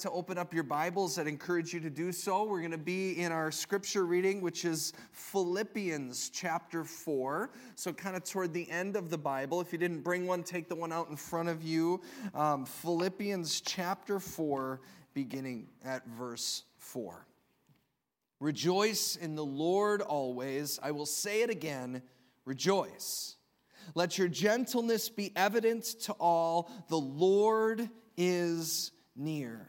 to open up your Bibles, I'd encourage you to do so. We're going to be in our scripture reading, which is Philippians chapter 4. So, kind of toward the end of the Bible. If you didn't bring one, take the one out in front of you. Um, Philippians chapter 4, beginning at verse 4. Rejoice in the Lord always. I will say it again rejoice. Let your gentleness be evident to all. The Lord is near.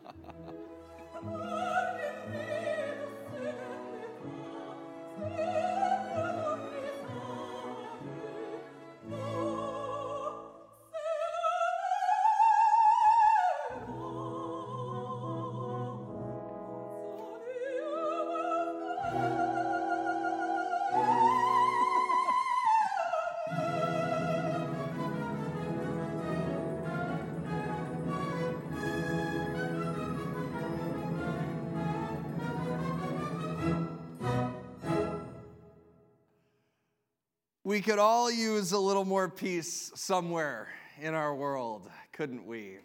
We could all use a little more peace somewhere in our world, couldn't we?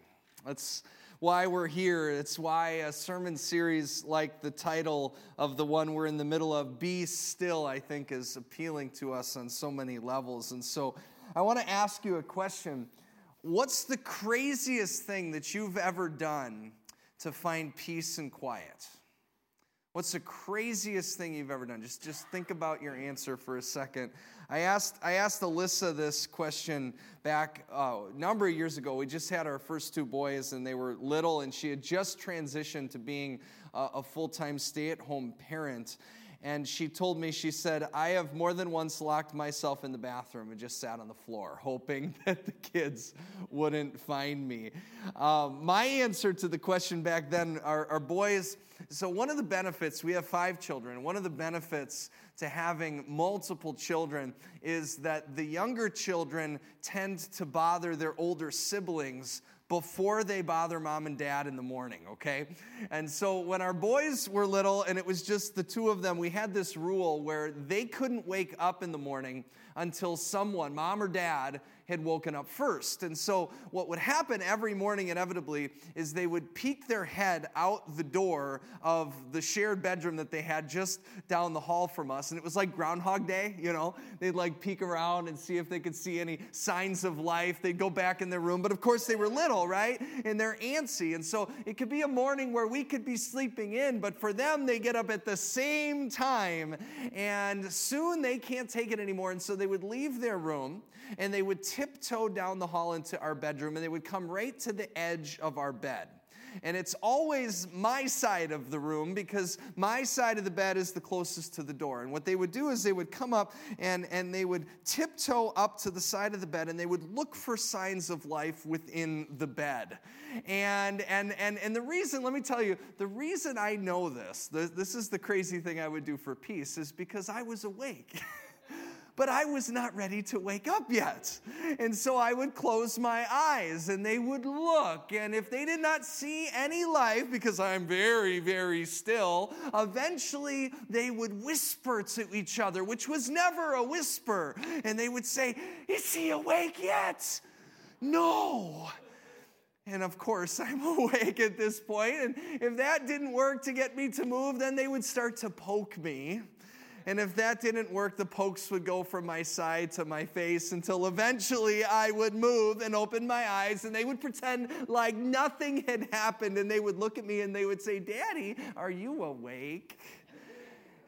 That's why we're here. It's why a sermon series like the title of the one we're in the middle of, Be Still, I think is appealing to us on so many levels. And so I want to ask you a question What's the craziest thing that you've ever done to find peace and quiet? What's the craziest thing you've ever done? Just, just think about your answer for a second. I asked, I asked Alyssa this question back uh, a number of years ago. We just had our first two boys, and they were little, and she had just transitioned to being a, a full time stay at home parent. And she told me, she said, I have more than once locked myself in the bathroom and just sat on the floor, hoping that the kids wouldn't find me. Um, my answer to the question back then are, are boys. So, one of the benefits, we have five children, one of the benefits to having multiple children is that the younger children tend to bother their older siblings before they bother mom and dad in the morning, okay? And so when our boys were little and it was just the two of them, we had this rule where they couldn't wake up in the morning until someone, mom or dad, had woken up first. And so, what would happen every morning, inevitably, is they would peek their head out the door of the shared bedroom that they had just down the hall from us. And it was like Groundhog Day, you know? They'd like peek around and see if they could see any signs of life. They'd go back in their room. But of course, they were little, right? And they're antsy. And so, it could be a morning where we could be sleeping in, but for them, they get up at the same time. And soon they can't take it anymore. And so, they would leave their room and they would tiptoe down the hall into our bedroom and they would come right to the edge of our bed. And it's always my side of the room because my side of the bed is the closest to the door. And what they would do is they would come up and, and they would tiptoe up to the side of the bed and they would look for signs of life within the bed. And, and, and, and the reason, let me tell you, the reason I know this, this is the crazy thing I would do for peace, is because I was awake. but I was not ready to wake up yet. And so I would close my eyes and they would look. And if they did not see any life, because I'm very, very still, eventually they would whisper to each other, which was never a whisper. And they would say, Is he awake yet? No. And of course, I'm awake at this point. And if that didn't work to get me to move, then they would start to poke me. And if that didn't work, the pokes would go from my side to my face until eventually I would move and open my eyes and they would pretend like nothing had happened. And they would look at me and they would say, Daddy, are you awake?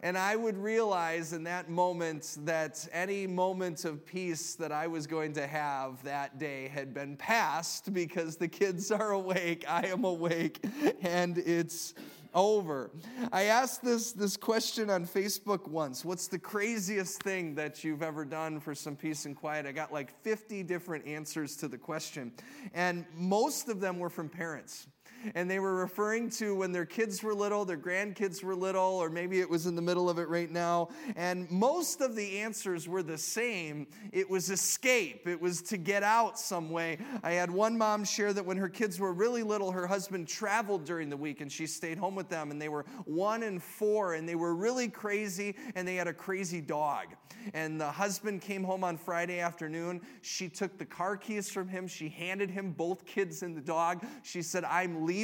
And I would realize in that moment that any moment of peace that I was going to have that day had been passed because the kids are awake, I am awake, and it's over. I asked this, this question on Facebook once What's the craziest thing that you've ever done for some peace and quiet? I got like 50 different answers to the question, and most of them were from parents and they were referring to when their kids were little, their grandkids were little, or maybe it was in the middle of it right now. And most of the answers were the same it was escape, it was to get out some way. I had one mom share that when her kids were really little, her husband traveled during the week and she stayed home with them, and they were one and four, and they were really crazy, and they had a crazy dog. And the husband came home on Friday afternoon. She took the car keys from him, she handed him both kids and the dog. She said, I'm leaving.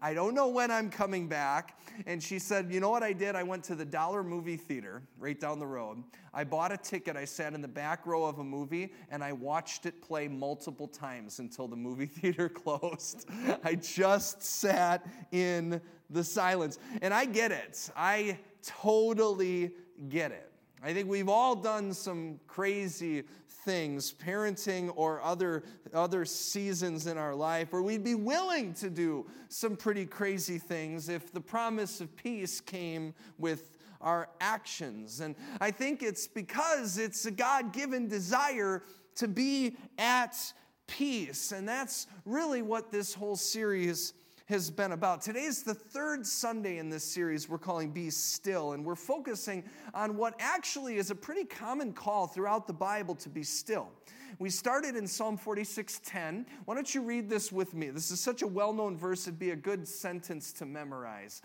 I don't know when I'm coming back. And she said, You know what I did? I went to the Dollar Movie Theater right down the road. I bought a ticket. I sat in the back row of a movie and I watched it play multiple times until the movie theater closed. I just sat in the silence. And I get it. I totally get it. I think we've all done some crazy things, parenting or other, other seasons in our life, where we'd be willing to do some pretty crazy things if the promise of peace came with our actions. And I think it's because it's a God given desire to be at peace. And that's really what this whole series has been about. Today is the third Sunday in this series we're calling Be Still, and we're focusing on what actually is a pretty common call throughout the Bible to be still. We started in Psalm 46:10. Why don't you read this with me? This is such a well-known verse, it'd be a good sentence to memorize.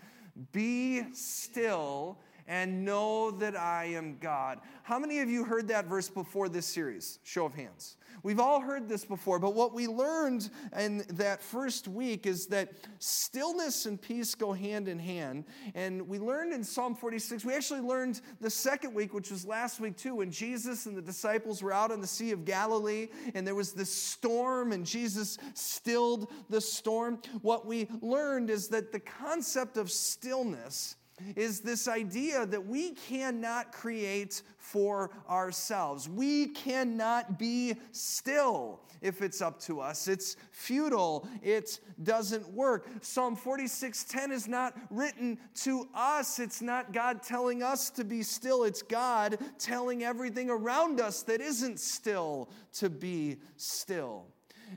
Be still and know that I am God. How many of you heard that verse before this series? Show of hands. We've all heard this before, but what we learned in that first week is that stillness and peace go hand in hand. And we learned in Psalm 46, we actually learned the second week, which was last week too, when Jesus and the disciples were out on the Sea of Galilee and there was this storm and Jesus stilled the storm. What we learned is that the concept of stillness is this idea that we cannot create for ourselves. We cannot be still if it's up to us. It's futile. It doesn't work. Psalm 46:10 is not written to us. It's not God telling us to be still. It's God telling everything around us that isn't still to be still.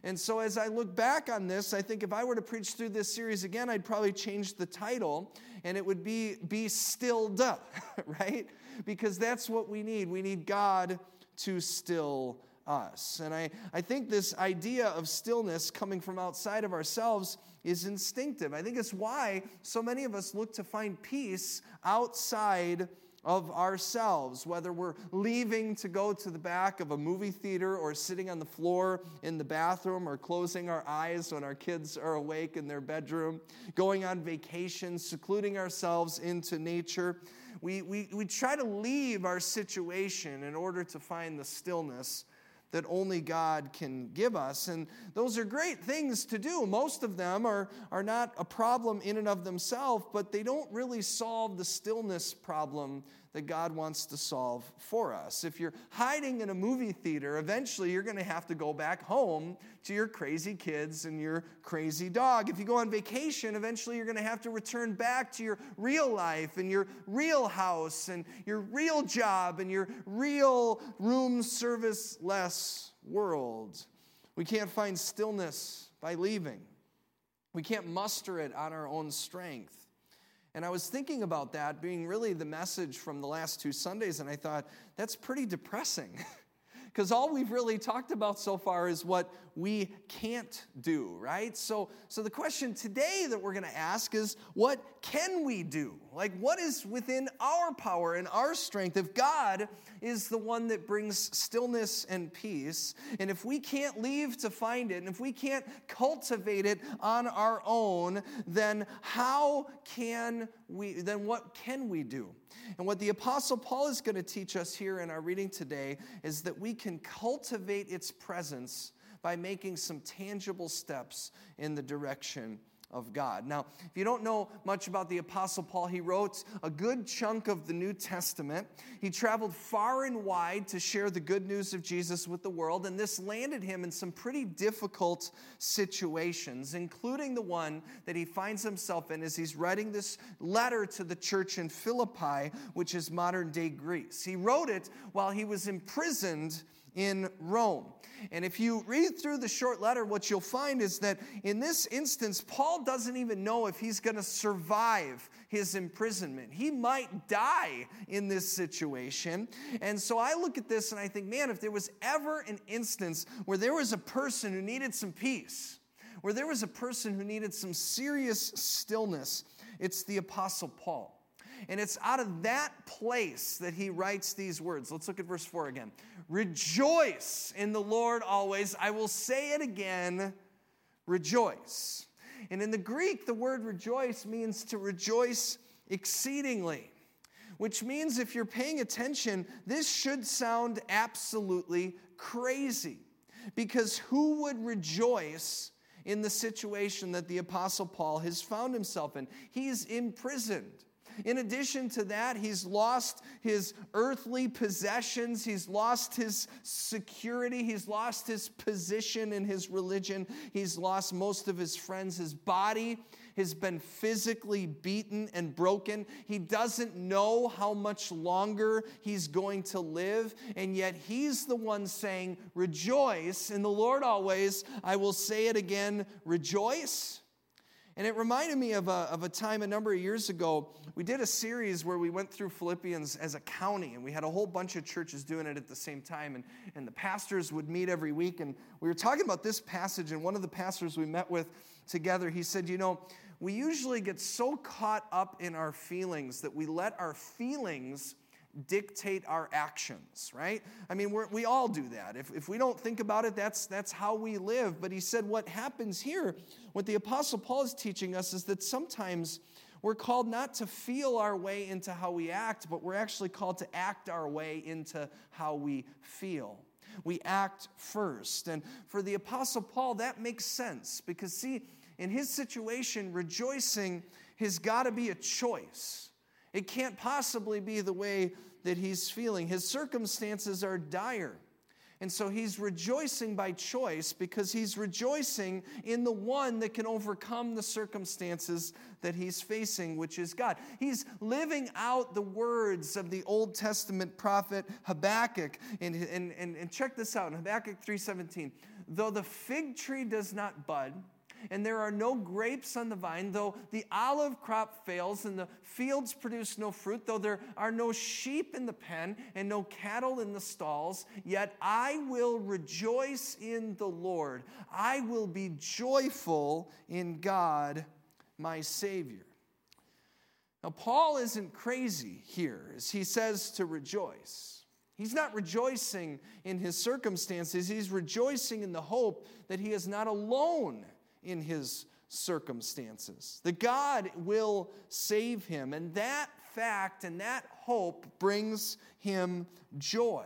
And so, as I look back on this, I think if I were to preach through this series again, I'd probably change the title and it would be Be Stilled, Up, right? Because that's what we need. We need God to still us. And I, I think this idea of stillness coming from outside of ourselves is instinctive. I think it's why so many of us look to find peace outside of ourselves, whether we're leaving to go to the back of a movie theater or sitting on the floor in the bathroom or closing our eyes when our kids are awake in their bedroom, going on vacation, secluding ourselves into nature. We, we, we try to leave our situation in order to find the stillness that only God can give us. And those are great things to do. Most of them are, are not a problem in and of themselves, but they don't really solve the stillness problem that God wants to solve for us. If you're hiding in a movie theater, eventually you're going to have to go back home to your crazy kids and your crazy dog. If you go on vacation, eventually you're going to have to return back to your real life and your real house and your real job and your real room service less world. We can't find stillness by leaving. We can't muster it on our own strength. And I was thinking about that being really the message from the last two Sundays, and I thought, that's pretty depressing. because all we've really talked about so far is what we can't do, right? So, so the question today that we're going to ask is what can we do? Like, what is within our power and our strength? If God is the one that brings stillness and peace, and if we can't leave to find it, and if we can't cultivate it on our own, then how can we, then what can we do? And what the Apostle Paul is going to teach us here in our reading today is that we can cultivate its presence by making some tangible steps in the direction of God. Now, if you don't know much about the Apostle Paul, he wrote a good chunk of the New Testament. He traveled far and wide to share the good news of Jesus with the world, and this landed him in some pretty difficult situations, including the one that he finds himself in as he's writing this letter to the church in Philippi, which is modern day Greece. He wrote it while he was imprisoned in Rome. And if you read through the short letter, what you'll find is that in this instance, Paul doesn't even know if he's going to survive his imprisonment. He might die in this situation. And so I look at this and I think, man, if there was ever an instance where there was a person who needed some peace, where there was a person who needed some serious stillness, it's the Apostle Paul. And it's out of that place that he writes these words. Let's look at verse 4 again. Rejoice in the Lord always. I will say it again rejoice. And in the Greek, the word rejoice means to rejoice exceedingly, which means if you're paying attention, this should sound absolutely crazy. Because who would rejoice in the situation that the Apostle Paul has found himself in? He's imprisoned. In addition to that, he's lost his earthly possessions, he's lost his security, he's lost his position in his religion, he's lost most of his friends. His body has been physically beaten and broken. He doesn't know how much longer he's going to live, and yet he's the one saying, Rejoice in the Lord always. I will say it again, rejoice. And it reminded me of a, of a time a number of years ago. We did a series where we went through Philippians as a county, and we had a whole bunch of churches doing it at the same time. And, and the pastors would meet every week. And we were talking about this passage, and one of the pastors we met with together, he said, You know, we usually get so caught up in our feelings that we let our feelings dictate our actions, right? I mean, we all do that. If, if we don't think about it, that's, that's how we live. But he said, what happens here, what the Apostle Paul is teaching us is that sometimes we're called not to feel our way into how we act, but we're actually called to act our way into how we feel. We act first. And for the Apostle Paul, that makes sense because, see, in his situation, rejoicing has got to be a choice. It can't possibly be the way that he's feeling. His circumstances are dire. And so he's rejoicing by choice because he's rejoicing in the one that can overcome the circumstances that he's facing, which is God. He's living out the words of the Old Testament prophet Habakkuk. And, and, and, and check this out in Habakkuk 3:17. Though the fig tree does not bud, and there are no grapes on the vine, though the olive crop fails and the fields produce no fruit, though there are no sheep in the pen and no cattle in the stalls, yet I will rejoice in the Lord. I will be joyful in God, my Savior. Now, Paul isn't crazy here as he says to rejoice. He's not rejoicing in his circumstances. He's rejoicing in the hope that he is not alone in his circumstances. That God will save him. And that fact and that hope brings him joy.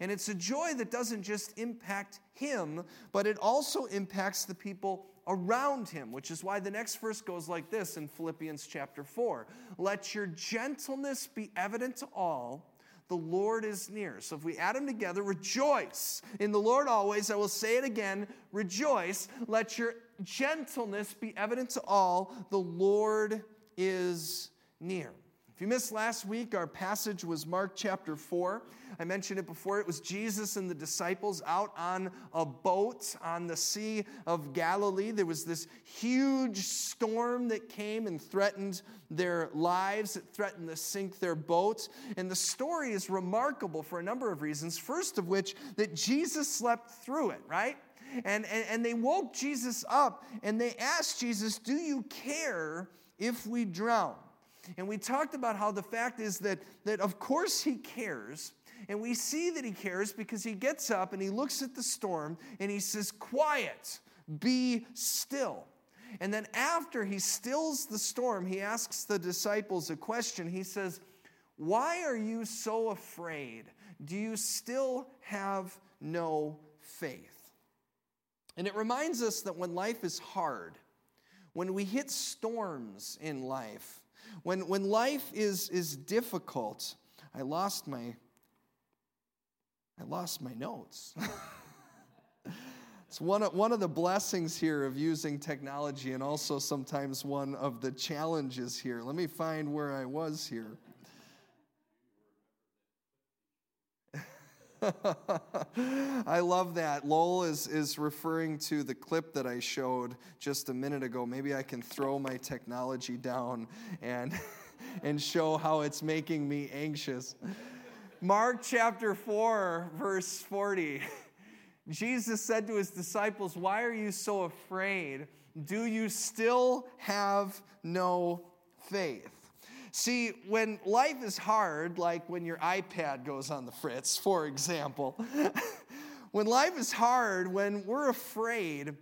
And it's a joy that doesn't just impact him, but it also impacts the people around him, which is why the next verse goes like this in Philippians chapter 4 Let your gentleness be evident to all the Lord is near. So if we add them together, rejoice in the Lord always. I will say it again rejoice. Let your gentleness be evident to all. The Lord is near. If you missed last week, our passage was Mark chapter 4. I mentioned it before. It was Jesus and the disciples out on a boat on the Sea of Galilee. There was this huge storm that came and threatened their lives, it threatened to sink their boat. And the story is remarkable for a number of reasons. First of which, that Jesus slept through it, right? And, and, and they woke Jesus up and they asked Jesus, Do you care if we drown? And we talked about how the fact is that, that of course he cares. And we see that he cares because he gets up and he looks at the storm and he says, Quiet, be still. And then after he stills the storm, he asks the disciples a question. He says, Why are you so afraid? Do you still have no faith? And it reminds us that when life is hard, when we hit storms in life, when, when life is, is difficult, I lost my I lost my notes. it's one of, one of the blessings here of using technology and also sometimes one of the challenges here. Let me find where I was here. I love that. Lowell is, is referring to the clip that I showed just a minute ago. Maybe I can throw my technology down and, and show how it's making me anxious. Mark chapter 4, verse 40. Jesus said to his disciples, Why are you so afraid? Do you still have no faith? See, when life is hard, like when your iPad goes on the fritz, for example, when life is hard, when we're afraid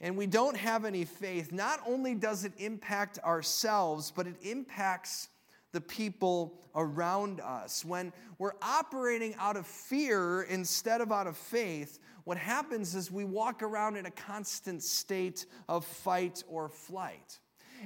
and we don't have any faith, not only does it impact ourselves, but it impacts the people around us. When we're operating out of fear instead of out of faith, what happens is we walk around in a constant state of fight or flight.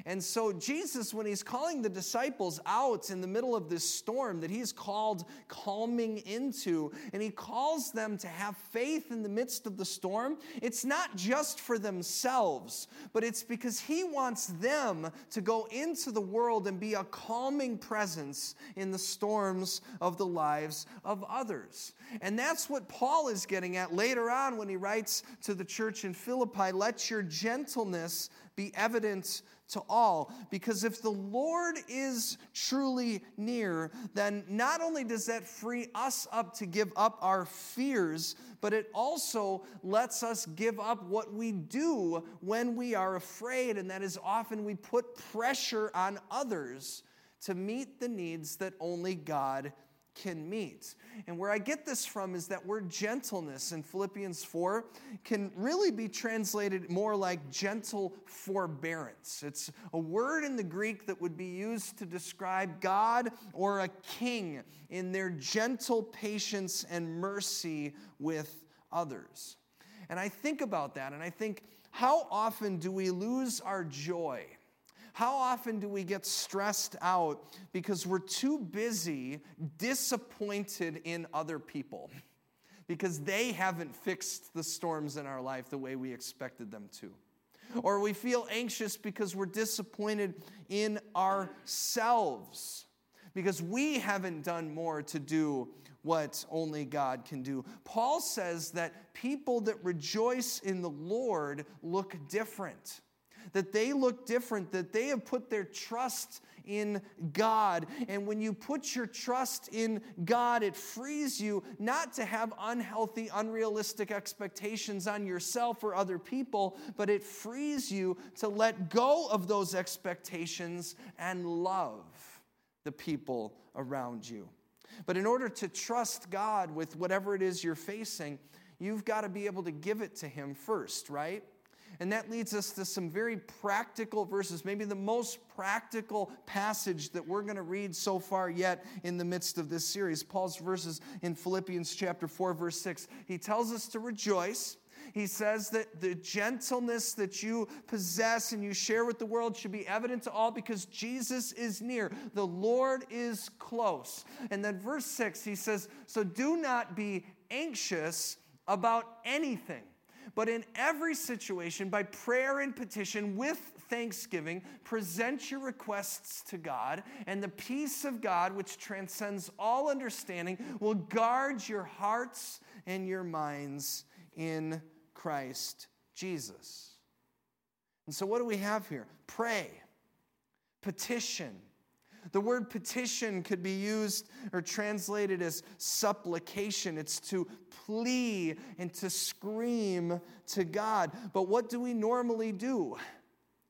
And so, Jesus, when he's calling the disciples out in the middle of this storm that he's called calming into, and he calls them to have faith in the midst of the storm, it's not just for themselves, but it's because he wants them to go into the world and be a calming presence in the storms of the lives of others. And that's what Paul is getting at later on when he writes to the church in Philippi let your gentleness be evident to all. Because if the Lord is truly near, then not only does that free us up to give up our fears, but it also lets us give up what we do when we are afraid. And that is often we put pressure on others to meet the needs that only God can meet. And where I get this from is that word gentleness in Philippians 4 can really be translated more like gentle forbearance. It's a word in the Greek that would be used to describe God or a king in their gentle patience and mercy with others. And I think about that and I think, how often do we lose our joy? How often do we get stressed out because we're too busy disappointed in other people because they haven't fixed the storms in our life the way we expected them to? Or we feel anxious because we're disappointed in ourselves because we haven't done more to do what only God can do. Paul says that people that rejoice in the Lord look different that they look different, that they have put their trust in God. And when you put your trust in God, it frees you not to have unhealthy, unrealistic expectations on yourself or other people, but it frees you to let go of those expectations and love the people around you. But in order to trust God with whatever it is you're facing, you've got to be able to give it to Him first, right? And that leads us to some very practical verses, maybe the most practical passage that we're going to read so far yet in the midst of this series. Paul's verses in Philippians chapter 4 verse 6. He tells us to rejoice. He says that the gentleness that you possess and you share with the world should be evident to all because Jesus is near. The Lord is close. And then verse 6, he says, So do not be anxious about anything But in every situation, by prayer and petition with thanksgiving, present your requests to God, and the peace of God, which transcends all understanding, will guard your hearts and your minds in Christ Jesus. And so, what do we have here? Pray, petition. The word petition could be used or translated as supplication. It's to plea and to scream to God. But what do we normally do?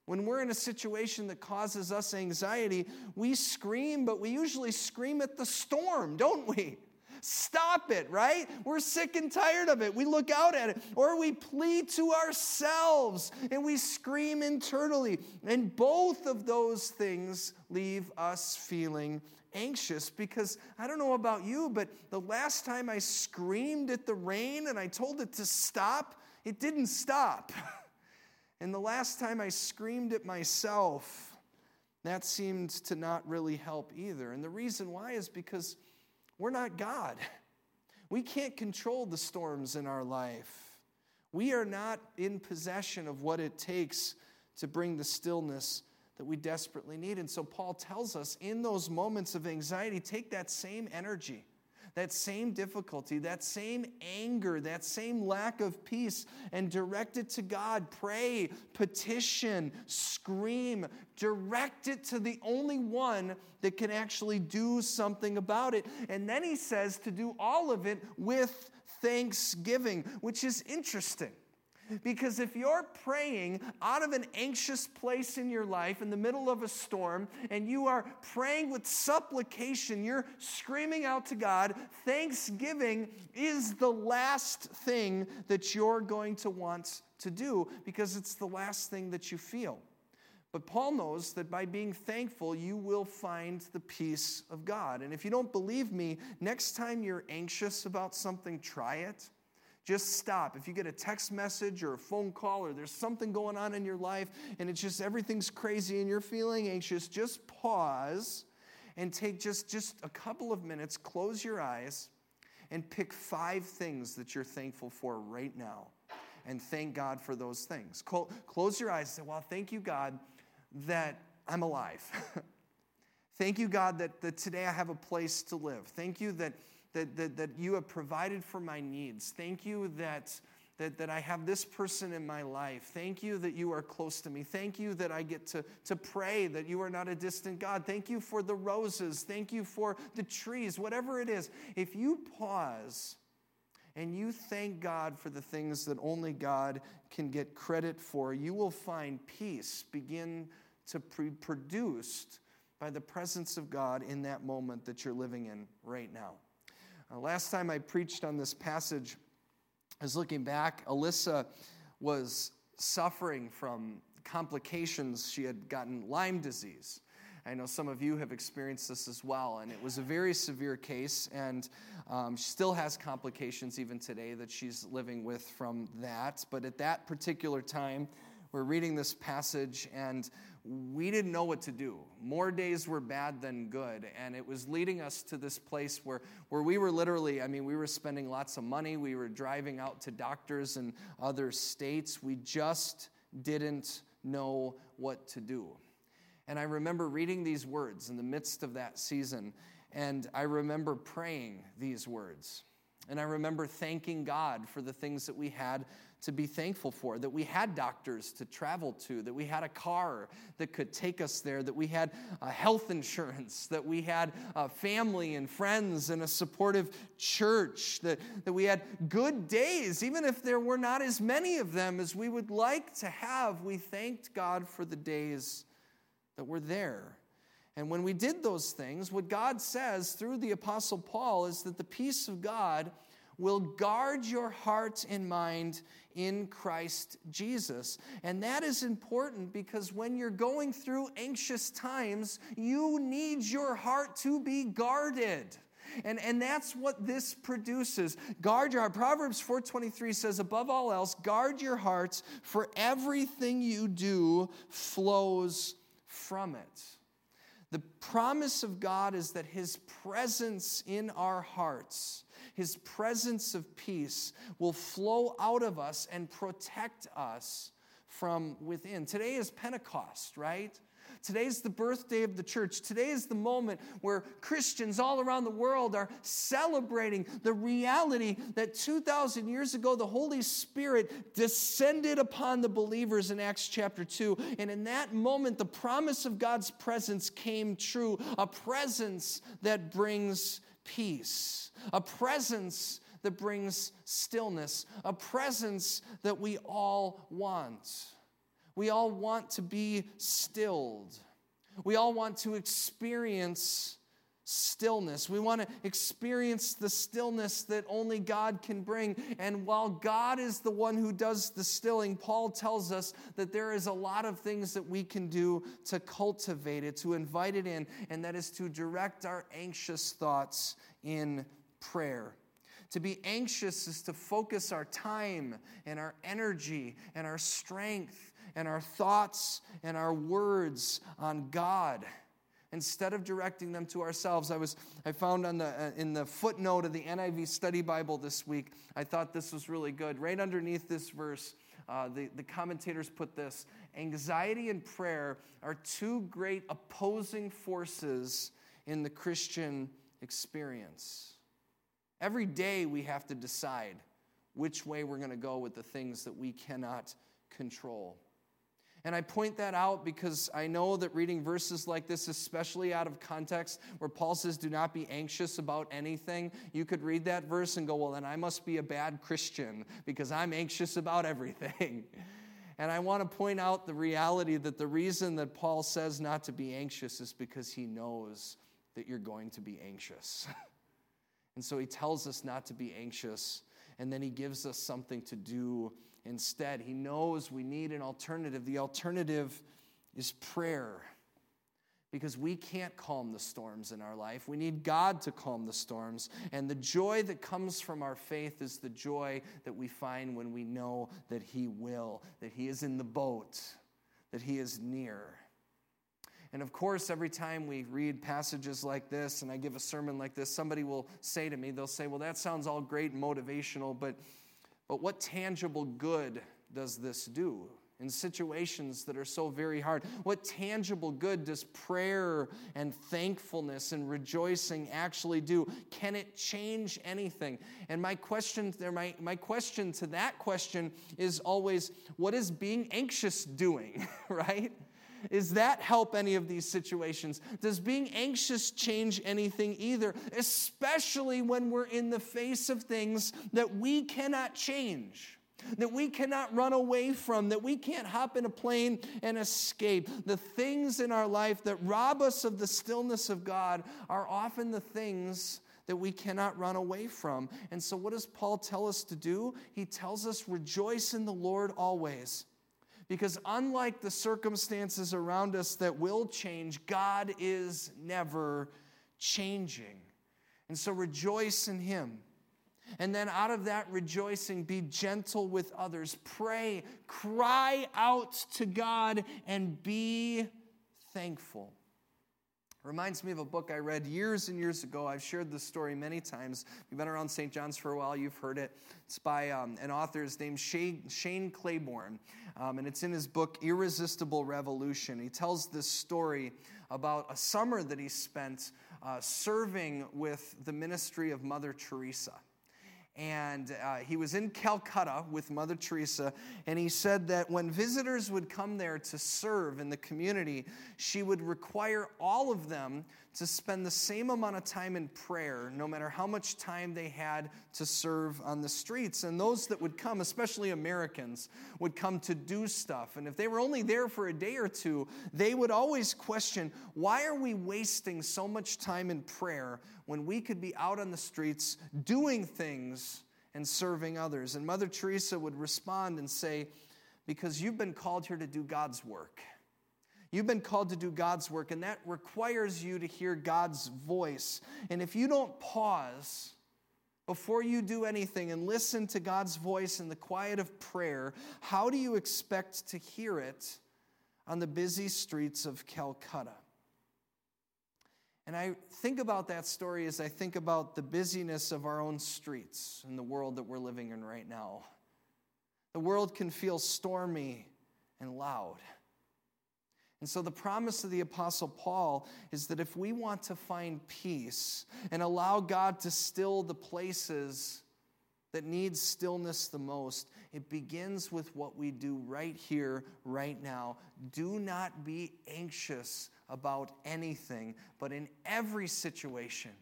When we're in a situation that causes us anxiety, we scream, but we usually scream at the storm, don't we? Stop it, right? We're sick and tired of it. We look out at it, or we plead to ourselves and we scream internally. And both of those things leave us feeling anxious because I don't know about you, but the last time I screamed at the rain and I told it to stop, it didn't stop. and the last time I screamed at myself, that seemed to not really help either. And the reason why is because we're not God. We can't control the storms in our life. We are not in possession of what it takes to bring the stillness that we desperately need. And so Paul tells us in those moments of anxiety, take that same energy that same difficulty, that same anger, that same lack of peace, and direct it to God. Pray, petition, scream, direct it to the only one that can actually do something about it. And then he says to do all of it with thanksgiving, which is interesting. Because if you're praying out of an anxious place in your life in the middle of a storm and you are praying with supplication, you're screaming out to God, thanksgiving is the last thing that you're going to want to do because it's the last thing that you feel. But Paul knows that by being thankful, you will find the peace of God. And if you don't believe me, next time you're anxious about something, try it. Just stop. If you get a text message or a phone call or there's something going on in your life and it's just everything's crazy and you're feeling anxious, just pause and take just, just a couple of minutes, close your eyes, and pick five things that you're thankful for right now. And thank God for those things. Close your eyes and say, Well, thank you, God, that I'm alive. thank you, God, that, that today I have a place to live. Thank you that that, that, that you have provided for my needs. Thank you that, that, that I have this person in my life. Thank you that you are close to me. Thank you that I get to, to pray, that you are not a distant God. Thank you for the roses. Thank you for the trees, whatever it is. If you pause and you thank God for the things that only God can get credit for, you will find peace begin to be produced by the presence of God in that moment that you're living in right now. Uh, last time I preached on this passage, I was looking back. Alyssa was suffering from complications. She had gotten Lyme disease. I know some of you have experienced this as well, and it was a very severe case, and um, she still has complications even today that she's living with from that. But at that particular time, we're reading this passage, and we didn't know what to do. More days were bad than good. And it was leading us to this place where, where we were literally, I mean, we were spending lots of money. We were driving out to doctors in other states. We just didn't know what to do. And I remember reading these words in the midst of that season. And I remember praying these words. And I remember thanking God for the things that we had to be thankful for that we had doctors to travel to, that we had a car that could take us there, that we had uh, health insurance, that we had uh, family and friends and a supportive church, that, that we had good days, even if there were not as many of them as we would like to have. We thanked God for the days that were there. And when we did those things, what God says through the Apostle Paul is that the peace of God will guard your heart and mind in Christ Jesus. And that is important because when you're going through anxious times, you need your heart to be guarded. And, and that's what this produces. Guard your heart. Proverbs 4.23 says, above all else, guard your hearts, for everything you do flows from it. The promise of God is that His presence in our hearts His presence of peace will flow out of us and protect us from within. Today is Pentecost, right? Today's the birthday of the church. Today is the moment where Christians all around the world are celebrating the reality that 2,000 years ago the Holy Spirit descended upon the believers in Acts chapter 2. And in that moment, the promise of God's presence came true a presence that brings peace, a presence that brings stillness, a presence that we all want. We all want to be stilled. We all want to experience stillness. We want to experience the stillness that only God can bring. And while God is the one who does the stilling, Paul tells us that there is a lot of things that we can do to cultivate it, to invite it in, and that is to direct our anxious thoughts in prayer. To be anxious is to focus our time and our energy and our strength and our thoughts and our words on God instead of directing them to ourselves. I was I found on the uh, in the footnote of the NIV Study Bible this week. I thought this was really good. Right underneath this verse, uh, the, the commentators put this anxiety and prayer are two great opposing forces in the Christian experience. Every day we have to decide which way we're going to go with the things that we cannot control. And I point that out because I know that reading verses like this, especially out of context, where Paul says, Do not be anxious about anything, you could read that verse and go, Well, then I must be a bad Christian because I'm anxious about everything. And I want to point out the reality that the reason that Paul says not to be anxious is because he knows that you're going to be anxious. and so he tells us not to be anxious, and then he gives us something to do instead. He knows we need an alternative. The alternative is prayer because we can't calm the storms in our life. We need God to calm the storms. And the joy that comes from our faith is the joy that we find when we know that He will, that He is in the boat, that He is near. And of course, every time we read passages like this and I give a sermon like this, somebody will say to me, they'll say, Well, that sounds all great and motivational, but but what tangible good does this do? in situations that are so very hard? What tangible good does prayer and thankfulness and rejoicing actually do? Can it change anything? And my question there, my, my question to that question is always, what is being anxious doing, right? Is that help any of these situations? Does being anxious change anything either? Especially when we're in the face of things that we cannot change that we cannot run away from, that we can't hop in a plane and escape. The things in our life that rob us of the stillness of God are often the things that we cannot run away from. And so, what does Paul tell us to do? He tells us, rejoice in the Lord always. Because unlike the circumstances around us that will change, God is never changing. And so rejoice in Him. And then out of that rejoicing, be gentle with others. Pray, cry out to God, and be thankful. Reminds me of a book I read years and years ago. I've shared this story many times. You've been around St. John's for a while, you've heard it. It's by um, an author named Shane, Shane Claiborne, um, and it's in his book, Irresistible Revolution. He tells this story about a summer that he spent uh, serving with the ministry of Mother Teresa. And uh, he was in Calcutta with Mother Teresa, and he said that when visitors would come there to serve in the community, she would require all of them to spend the same amount of time in prayer, no matter how much time they had to serve on the streets. And those that would come, especially Americans, would come to do stuff. And if they were only there for a day or two, they would always question why are we wasting so much time in prayer when we could be out on the streets doing things and serving others? And Mother Teresa would respond and say, Because you've been called here to do God's work. You've been called to do God's work, and that requires you to hear God's voice. And if you don't pause before you do anything and listen to God's voice in the quiet of prayer, how do you expect to hear it on the busy streets of Calcutta? And I think about that story as I think about the busyness of our own streets in the world that we're living in right now. The world can feel stormy and loud. And so, the promise of the Apostle Paul is that if we want to find peace and allow God to still the places that need stillness the most, it begins with what we do right here, right now. Do not be anxious about anything, but in every situation,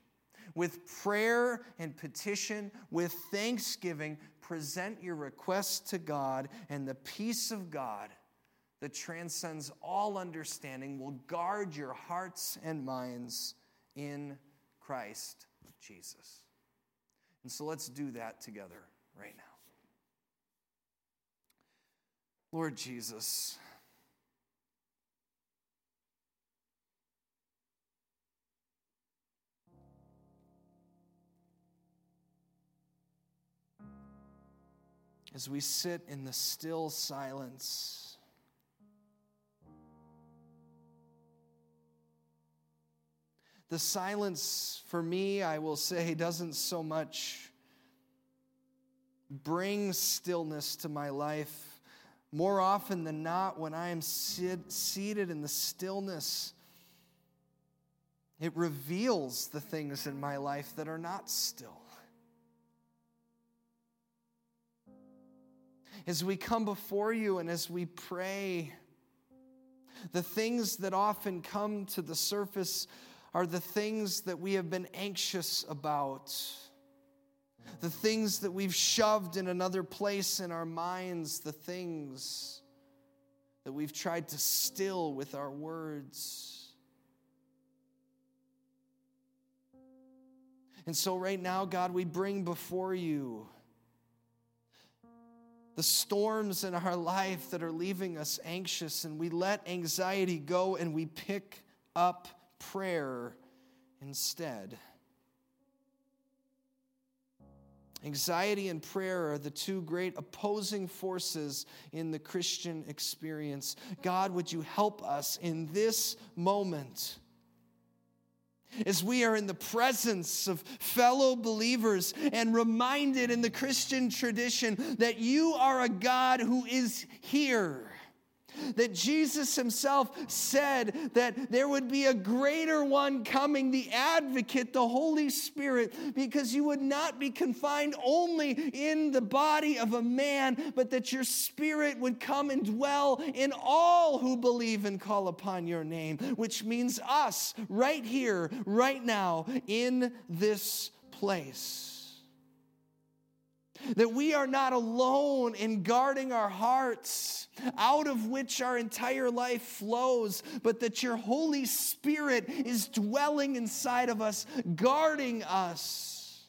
with prayer and petition, with thanksgiving, present your requests to God, and the peace of God that transcends all understanding will guard your hearts and minds in Christ Jesus. And so let's do that together right now. Lord Jesus, as we sit in the still silence. The silence, for me, I will say, doesn't so much bring stillness to my life. More often than not, when I am sit, seated in the stillness, it reveals the things in my life that are not still. as we come before you and as we pray, the things that often come to the surface are the things that we have been anxious about, the things that we've shoved in another place in our minds, the things that we've tried to still with our words. And so, right now, God, we bring before you the storms in our life that are leaving us anxious, and we let anxiety go and we pick up prayer instead. Anxiety and prayer are the two great opposing forces in the Christian experience. God, would you help us in this moment? as we are in the presence of fellow believers and reminded in the Christian tradition that you are a God who is here that Jesus himself said that there would be a greater one coming, the advocate, the Holy Spirit, because you would not be confined only in the body of a man, but that your spirit would come and dwell in all who believe and call upon your name, which means us right here, right now, in this place that we are not alone in guarding our hearts, out of which our entire life flows, but that your Holy Spirit is dwelling inside of us, guarding us,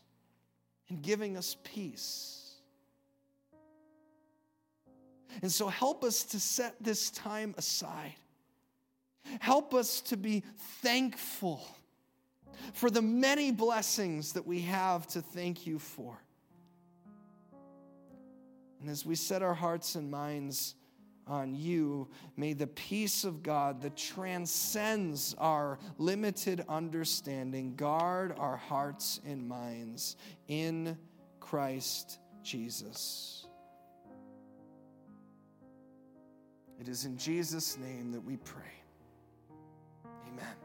and giving us peace. And so, help us to set this time aside. Help us to be thankful for the many blessings that we have to thank you for. And as we set our hearts and minds on you, may the peace of God that transcends our limited understanding guard our hearts and minds in Christ Jesus. It is in Jesus' name that we pray. Amen.